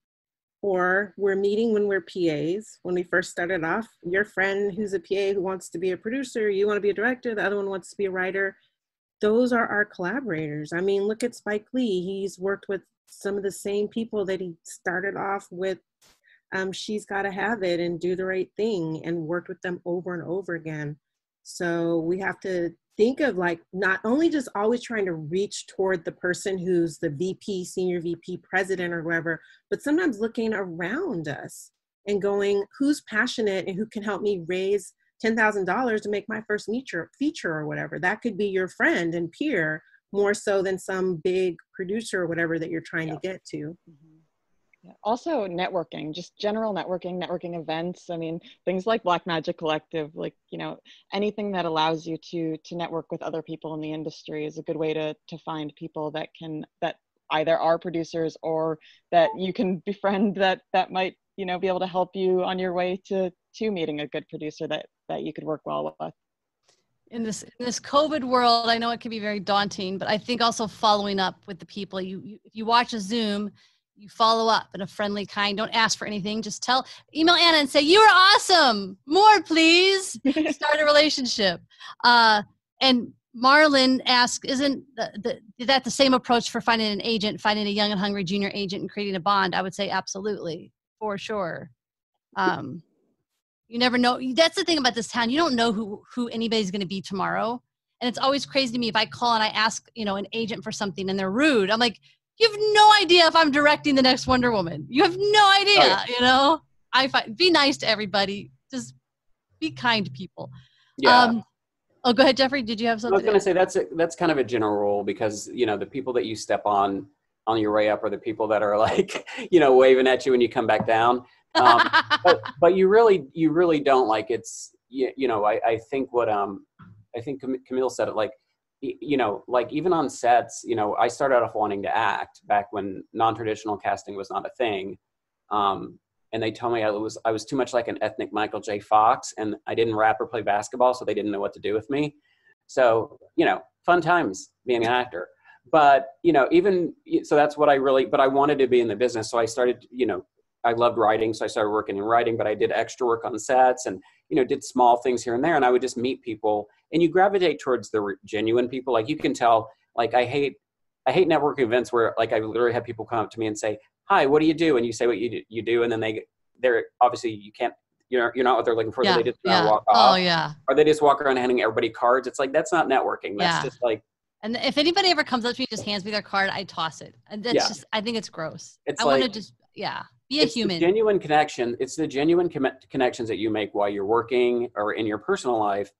C: or we're meeting when we're PAs. When we first started off, your friend who's a PA who wants to be a producer, you want to be a director, the other one wants to be a writer. Those are our collaborators. I mean, look at Spike Lee. He's worked with some of the same people that he started off with. Um, She's Got to Have It and Do the Right Thing and worked with them over and over again. So we have to think of like not only just always trying to reach toward the person who's the VP, senior VP, president, or whoever, but sometimes looking around us and going, who's passionate and who can help me raise $10,000 to make my first feature, feature or whatever. That could be your friend and peer more so than some big producer or whatever that you're trying yeah. to get to. Mm-hmm
B: also networking just general networking networking events. I mean things like black magic collective like you know anything that allows you to to network with other people in the industry is a good way to to find people that can that either are producers or that you can befriend that that might you know be able to help you on your way to to meeting a good producer that that you could work well with.
A: In this in this covid world i know it can be very daunting but i think also following up with the people you, you if you watch a zoom you follow up in a friendly kind don't ask for anything just tell email anna and say you are awesome. More please. *laughs* Start a relationship. Uh, and marlin asked isn't the, the, that the same approach for finding an agent finding a young and hungry junior agent and creating a bond? I would say absolutely for sure. Um, you never know that's the thing about this town you don't know who who anybody's going to be tomorrow. And it's always crazy to me if i call and i ask you know an agent for something and they're rude i'm like you have no idea if I'm directing the next Wonder Woman. You have no idea, oh, yeah. you know? I find be nice to everybody. Just be kind to people. Yeah. Um, oh, go ahead, Jeffrey. Did you have something? I
D: was going to say that's a, that's kind of a general rule because you know the people that you step on on your way up are the people that are *laughs* like you know waving at you when you come back down. Um, *laughs* but but you really you really don't like it's you, you know I I think what um I think Camille said it like you know, like even on sets, you know, I started off wanting to act back when non-traditional casting was not a thing. Um, and they told me I was I was too much like an ethnic Michael J. Fox, and I didn't rap or play basketball, so they didn't know what to do with me. So you know, fun times being an actor. But you know, even so, that's what I really. But I wanted to be in the business, so I started. You know, I loved writing, so I started working in writing. But I did extra work on sets, and you know, did small things here and there, and I would just meet people and you gravitate towards the genuine people like you can tell like i hate I hate networking events where like I literally have people come up to me and say, "Hi, what do you do?" And you say what you do, you do, and then they they're obviously you can't you're you're not what they're looking for.
A: Yeah,
D: So they just
A: yeah.
D: walk
A: Oh yeah.
D: or they just walk around handing everybody cards. It's like that's not networking. That's
A: Yeah.
D: just like
A: And if anybody ever comes up to me and just hands me their card, I toss it. And that's
D: Yeah.
A: just I think it's gross.
D: It's
A: I want to
D: like-
A: just yeah, be a
D: it's
A: human.
D: genuine connection. It's the genuine com- connections that you make while you're working or in your personal life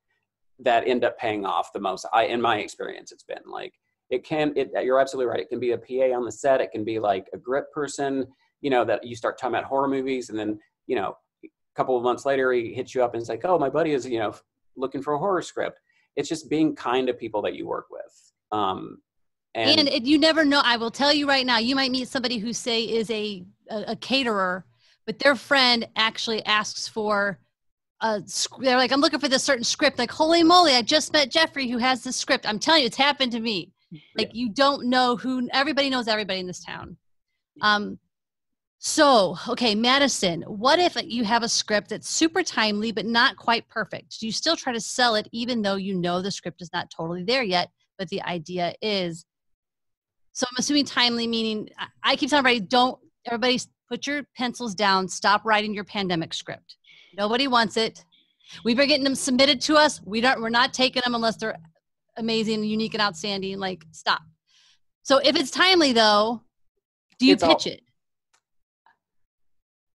D: that end up paying off the most. I, in my experience, it's been like it can. It, you're absolutely right. It can be a PA on the set. It can be like a grip person. You know that you start talking about horror movies, and then you know a couple of months later he hits you up and it's like, oh, my buddy is you know looking for a horror script. It's just being kind to people that you work with. Um, and,
A: and it, you never know. I will tell you right now, you might meet somebody who say is a, a, a caterer, but their friend actually asks for a they're like, I'm looking for this certain script. Like, holy moly, I just met Jeffrey who has this script. I'm telling you, it's happened to me. Like you don't know who everybody knows everybody in this town. Um so, okay, Madison, what if you have a script that's super timely but not quite perfect? Do you still try to sell it even though you know the script is not totally there yet, but the idea is so I'm assuming timely meaning I keep telling everybody don't everybody put your pencils down, stop writing your pandemic script. Nobody wants it. We've been getting them submitted to us. We don't we're not taking them unless they're amazing, unique, and outstanding. Like stop. So if it's timely though, do you
D: It's all-
A: pitch it?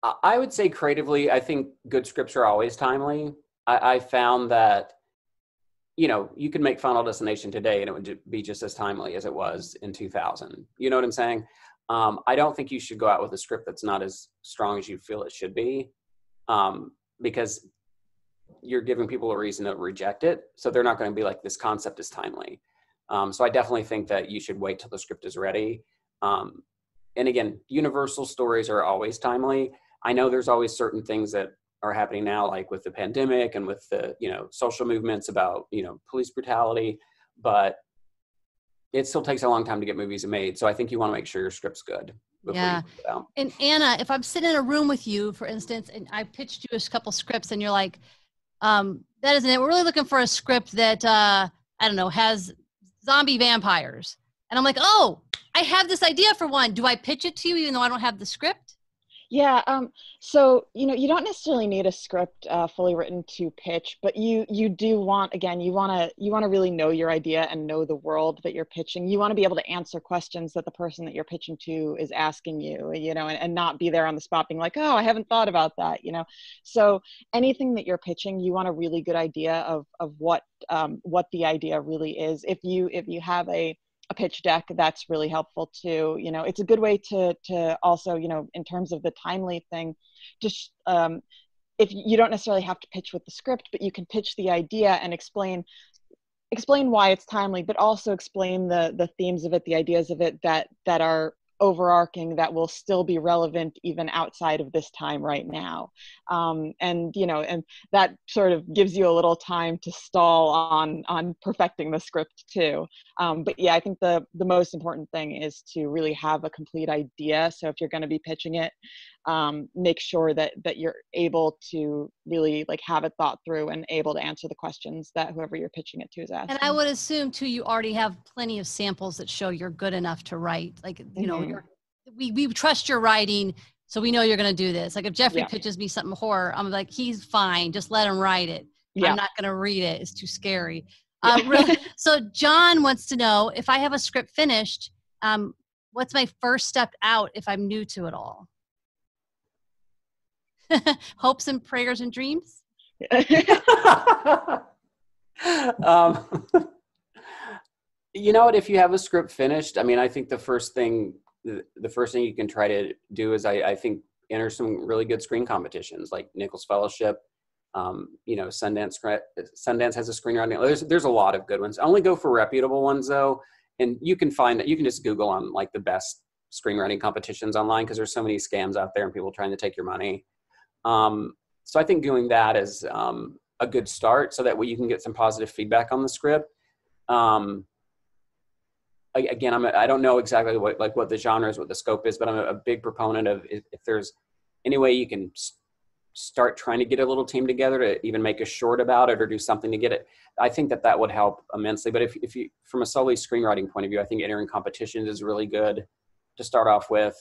D: I- I would say creatively, I think good scripts are always timely. I, I found that, you know, you could make Final Destination today and it would be just as timely as it was in 2000. You know what I'm saying? Um, I don't think you should go out with a script that's not as strong as you feel it should be, um, because you're giving people a reason to reject it. So they're not going to be like, this concept is timely. Um, so I definitely think that you should wait till the script is ready. Um, and again, universal stories are always timely. I know there's always certain things that are happening now, like with the pandemic and with the you know social movements about you know police brutality, but it still takes a long time to get movies made. So I think you want to make sure your script's good
A: Yeah.
D: you put it out.
A: And Anna, if I'm sitting in a room with you, for instance, and I pitched you a couple scripts, and you're like, um, "That isn't it. We're really looking for a script that uh, I don't know has zombie vampires." And I'm like, "Oh, I have this idea for one. Do I pitch it to you even though I don't have the script?"
B: Yeah, um, so you know, you don't necessarily need a script uh, fully written to pitch, but you you do want again, you want to you want to really know your idea and know the world that you're pitching. You want to be able to answer questions that the person that you're pitching to is asking you, you know, and, and not be there on the spot being like, oh, I haven't thought about that, you know. So anything that you're pitching, you want a really good idea of of what um, what the idea really is. If you if you have a a pitch deck that's really helpful too you know it's a good way to to also you know in terms of the timely thing just um, if you don't necessarily have to pitch with the script but you can pitch the idea and explain explain why it's timely but also explain the the themes of it the ideas of it that that are overarching that will still be relevant even outside of this time right now. Um, and you know and that sort of gives you a little time to stall on on perfecting the script too. Um, but yeah i think the the most important thing is to really have a complete idea. So if you're going to be pitching it um, make sure that that you're able to really like have it thought through and able to answer the questions that whoever you're pitching it to is asking
A: And I would assume too, you already have plenty of samples that show you're good enough to write. Like you know,
B: Mhm.
A: you're, we we trust your writing, so we know you're going to do this. Like if Jeffrey
B: Yeah.
A: pitches me something horror, I'm like, he's fine. Just let him write it.
B: yeah
A: I'm not going to read it. It's too scary. Uh, really, *laughs* so John wants to know if I have a script finished, um, what's my first step out if I'm new to it all? *laughs* Hopes and prayers and dreams. *laughs*
D: um, you know what? If you have a script finished, I mean, I think the first thing, the first thing you can try to do is, I, I think, enter some really good screen competitions like Nichols Fellowship. Um, you know, Sundance. Sundance has a screenwriting. There's there's a lot of good ones. I Only go for reputable ones though, and you can find that. You can just Google on like the best screenwriting competitions online because there's so many scams out there and people trying to take your money. Um, so I think doing that is um, a good start, so that way you can get some positive feedback on the script. Um, again, I'm a, I don't know exactly what like what the genre is, what the scope is, but I'm a, big proponent of if, if there's any way you can start trying to get a little team together to even make a short about it or do something to get it i think that that would help immensely but if, if you from a solely screenwriting point of view i think entering competitions is really good to start off with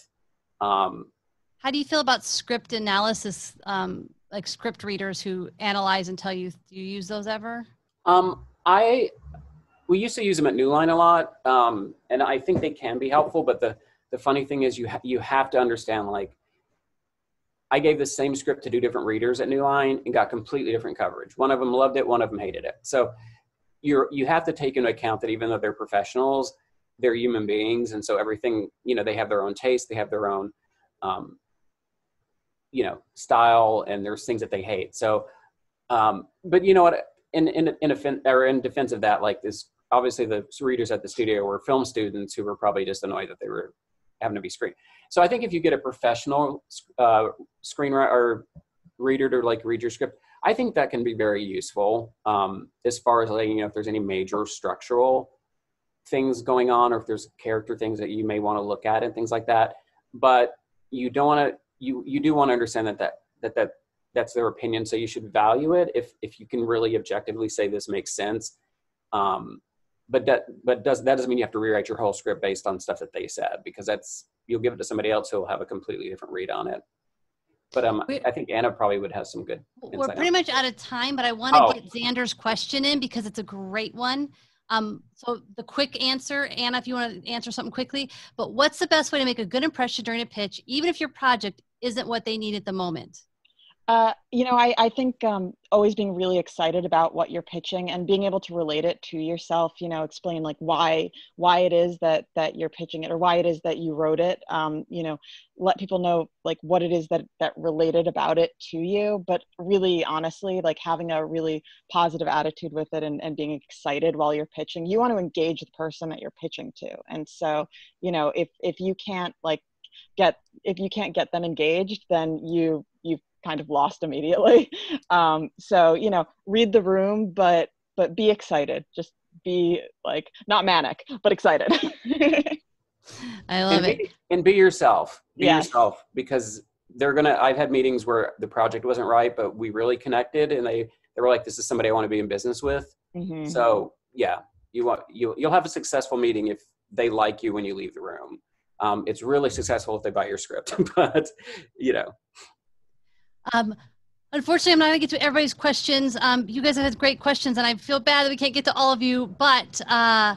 D: um,
A: how do you feel about script analysis um, like script readers who analyze and tell you do you use those ever
D: um, i we used to use them at new line a lot um, and i think they can be helpful but the the funny thing is you ha- you have to understand like I gave the same script to two different readers at New Line and got completely different coverage. One of them loved it, one of them hated it. So you're you have to take into account that even though they're professionals, they're human beings, and so everything you know they have their own taste, they have their own um, you know style, and there's things that they hate. So, um, but you know what? In in in, a, or in defense of that, like this, obviously the readers at the studio were film students who were probably just annoyed that they were having to be screened. So I think if you get a professional uh, screenwriter or reader to like read your script, I think that can be very useful um, as far as like you know if there's any major structural things going on or if there's character things that you may want to look at and things like that. But you don't want to you you do want to understand that that that that that's their opinion, so you should value it if if you can really objectively say this makes sense. Um, but that but does that doesn't mean you have to rewrite your whole script based on stuff that they said because that's you'll give it to somebody else who will have a completely different read on it. But um, we, I think Anna probably would have some good.
A: We're pretty much out of time, but I want to oh. get Xander's question in because it's a great one. Um, so the quick answer, Anna, if you want to answer something quickly, but what's the best way to make a good impression during a pitch, even if your project isn't what they need at the moment?
B: Uh, you know, I, I think um, always being really excited about what you're pitching and being able to relate it to yourself. You know, explain like why why it is that that you're pitching it or why it is that you wrote it. Um, you know, let people know like what it is that that related about it to you. But really, honestly, like having a really positive attitude with it and, and being excited while you're pitching. You want to engage the person that you're pitching to. And so, you know, if if you can't like get if you can't get them engaged, then you you've kind of lost immediately. *laughs* Um, so you know, read the room, but but be excited. Just be like not manic, but excited. *laughs*
A: I love
D: and
A: it.
D: Be, and be yourself. Be yes. yourself because they're gonna. I've had meetings where the project wasn't right, but we really connected, and they they were like, "This is somebody I want to be in business with." Mm-hmm. So yeah, you want you you'll have a successful meeting if they like you when you leave the room. Um, it's really successful if they buy your script, *laughs* but you know.
A: Um, unfortunately, I'm not going to get to everybody's questions. Um, you guys have had great questions, and I feel bad that we can't get to all of you. But uh,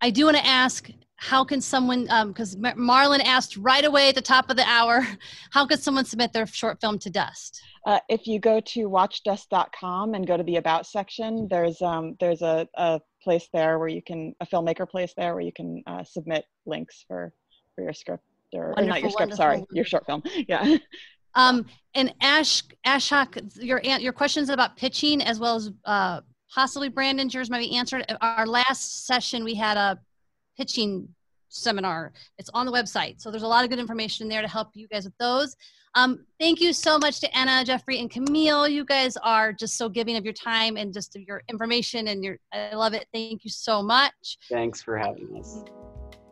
A: I do want to ask how can someone because um, marlon asked right away at the top of the hour *laughs* how could someone submit their short film to dust?
B: Uh, if you go to watchdust.com and go to the about section there's um, there's a, a place there where you can a filmmaker place there where you can uh, submit links for for your script or, or not your script sorry your short film *laughs* yeah.
A: Um, and Ash, Ashok, your your questions about pitching as well as uh, possibly Brandon's yours might be answered. Our last session we had a pitching seminar. It's on the website, so there's a lot of good information there to help you guys with those. Um, thank you so much to Anna, Jeffrey, and Camille. You guys are just so giving of your time and just your information, and your I love it. Thank you so much.
D: Thanks for having us.